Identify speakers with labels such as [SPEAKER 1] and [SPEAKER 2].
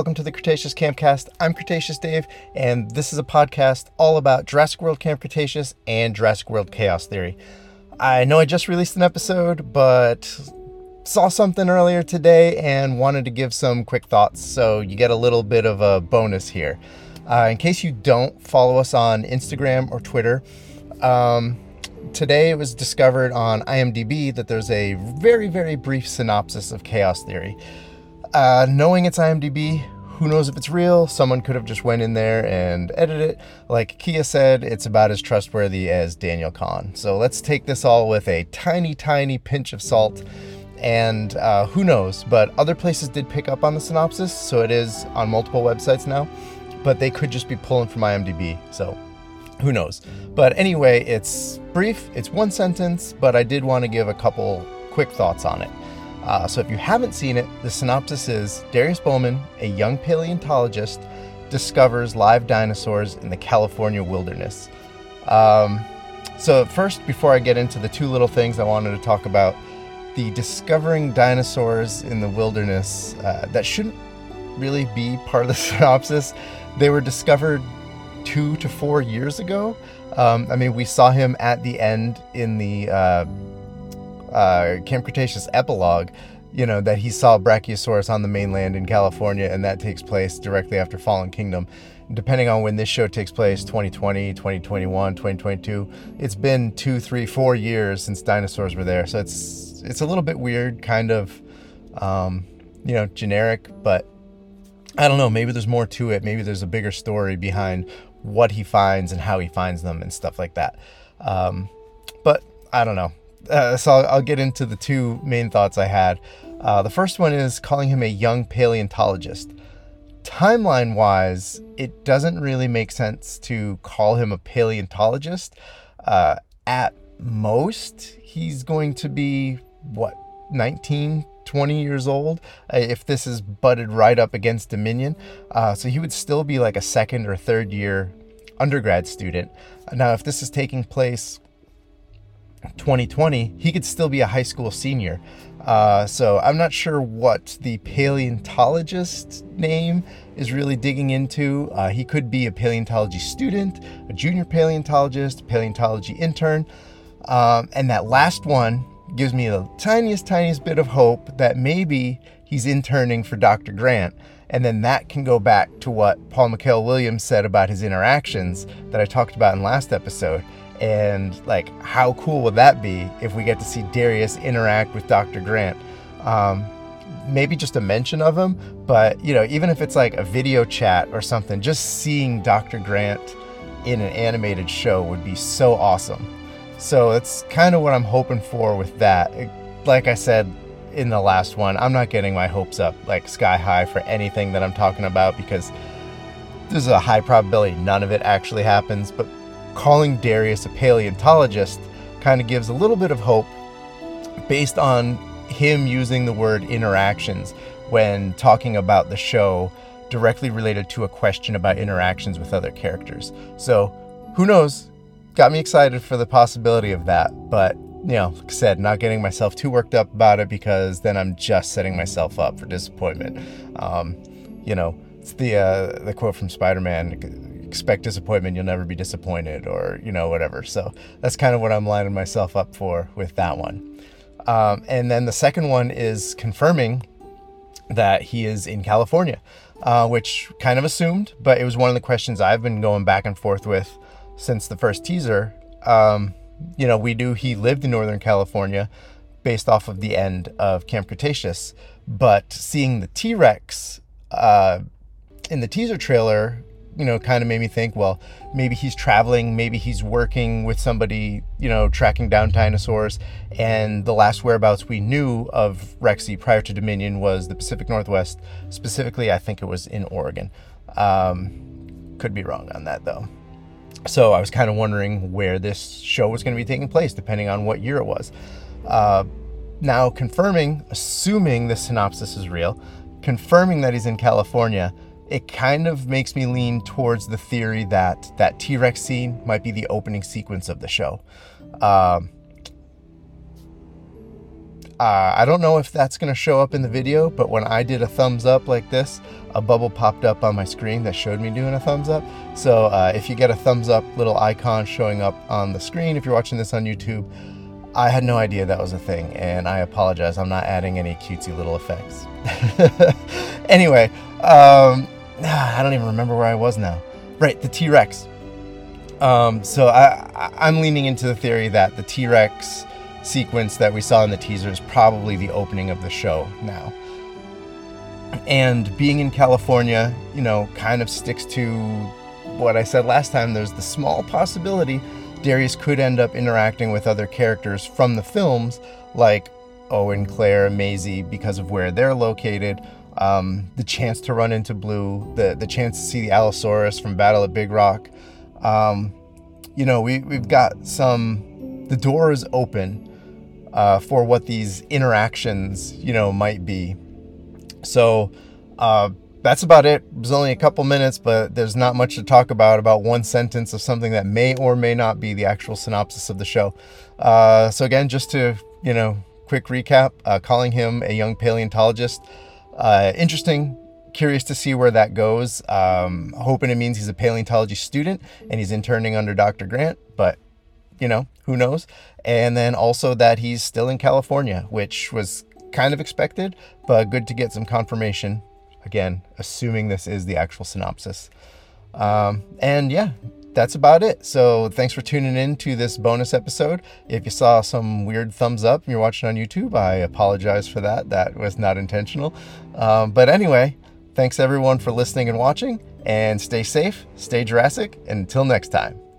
[SPEAKER 1] Welcome to the Cretaceous Campcast. I'm Cretaceous Dave, and this is a podcast all about Jurassic World Camp Cretaceous and Jurassic World Chaos Theory. I know I just released an episode, but saw something earlier today and wanted to give some quick thoughts, so you get a little bit of a bonus here. Uh, in case you don't follow us on Instagram or Twitter, um, today it was discovered on IMDb that there's a very, very brief synopsis of Chaos Theory. Uh, knowing it's IMDb, who knows if it's real? Someone could have just went in there and edited it. Like Kia said, it's about as trustworthy as Daniel Kahn. So let's take this all with a tiny, tiny pinch of salt. And uh, who knows? But other places did pick up on the synopsis, so it is on multiple websites now. But they could just be pulling from IMDb. So who knows? But anyway, it's brief, it's one sentence, but I did want to give a couple quick thoughts on it. Uh, so if you haven't seen it, the synopsis is Darius Bowman, a young paleontologist, discovers live dinosaurs in the California wilderness. Um, so first, before I get into the two little things I wanted to talk about, the discovering dinosaurs in the wilderness uh, that shouldn't really be part of the synopsis. They were discovered two to four years ago. Um, I mean, we saw him at the end in the uh, uh, Camp Cretaceous epilogue, you know, that he saw Brachiosaurus on the mainland in California, and that takes place directly after Fallen Kingdom. Depending on when this show takes place 2020, 2021, 2022 it's been two, three, four years since dinosaurs were there. So it's it's a little bit weird, kind of, um, you know, generic, but I don't know. Maybe there's more to it. Maybe there's a bigger story behind what he finds and how he finds them and stuff like that. Um, but I don't know. Uh, so I'll, I'll, get into the two main thoughts I had. Uh, the first one is calling him a young paleontologist. Timeline wise, it doesn't really make sense to call him a paleontologist. Uh, at most, he's going to be, what, 19, 20 years old uh, if this is butted right up against Dominion. Uh, so he would still be like a second or third year undergrad student. Now, if this is taking place 2020, he could still be a high school senior. Uh, so I'm not sure what the paleontologist name is really digging into. Uh, he could be a paleontology student, a junior paleontologist, paleontology intern. Um, and that last one gives me the tiniest, tiniest bit of hope that maybe he's interning for Dr. Grant. And then that can go back to what Paul-Mikél Williams said about his interactions that I talked about in last episode and like, how cool would that be if we get to see Darius interact with Dr. Grant? Um, maybe just a mention of him, but you know, even if it's like a video chat or something, just seeing Dr. Grant in an animated show would be so awesome. So that's kind of what I'm hoping for with that. Like I said in the last one, I'm not getting my hopes up like sky high for anything that I'm talking about because there's a high probability none of it actually happens, but calling Darius a paleontologist kind of gives a little bit of hope based on him using the word interactions when talking about the show directly related to a question about interactions with other characters. So, who knows? Got me excited for the possibility of that, but you know, like I said, not getting myself too worked up about it because then I'm just setting myself up for disappointment. Um, you know, it's the uh, the quote from Spider-Man expect disappointment, you'll never be disappointed, or, you know, whatever. So that's kind of what I'm lining myself up for with that one. Um, and then the second one is confirming that he is in California, uh, which kind of assumed, but it was one of the questions I've been going back and forth with since the first teaser. Um, you know, we knew he lived in Northern California based off of the end of Camp Cretaceous, but seeing the T Rex uh, in the teaser trailer you know, kind of made me think, well, maybe he's traveling, maybe he's working with somebody, you know, tracking down dinosaurs. And the last whereabouts we knew of Rexy prior to Dominion was the Pacific Northwest. Specifically, I think it was in Oregon. Um, could be wrong on that though. So I was kind of wondering where this show was going to be taking place, depending on what year it was. Uh, now, confirming, assuming the synopsis is real, confirming that he's in California it kind of makes me lean towards the theory that that T-Rex scene might be the opening sequence of the show. Um, Uh, I don't know if that's going to show up in the video, but when I did a thumbs up like this, a bubble popped up on my screen that showed me doing a thumbs up. So uh, if you get a thumbs up little icon showing up on the screen, if you're watching this on YouTube, I had no idea that was a thing, and I apologize. I'm not adding any cutesy little effects. anyway, um, I don't even remember where I was now. Right, the T Rex. Um, so I, I'm leaning into the theory that the T Rex sequence that we saw in the teaser is probably the opening of the show now. And being in California, you know, kind of sticks to what I said last time. There's the small possibility Darius could end up interacting with other characters from the films, like Owen, Claire, Maisie, because of where they're located. Um, the chance to run into Blue, the the chance to see the Allosaurus from Battle at Big Rock. Um, you know, we we've got some. The door is open uh, for what these interactions, you know, might be. So uh, that's about it. It was only a couple minutes, but there's not much to talk about. About one sentence of something that may or may not be the actual synopsis of the show. Uh, so again, just to you know, quick recap: uh, calling him a young paleontologist. Uh, interesting. Curious to see where that goes. Um, hoping it means he's a paleontology student and he's interning under Dr. Grant, but you know, who knows? And then also that he's still in California, which was kind of expected, but good to get some confirmation. Again, assuming this is the actual synopsis. Um, and yeah, that's about it. So thanks for tuning in to this bonus episode. If you saw some weird thumbs up and you're watching on YouTube, I apologize for that. That was not intentional. Um, but anyway, thanks everyone for listening and watching, and stay safe, stay Jurassic, and until next time.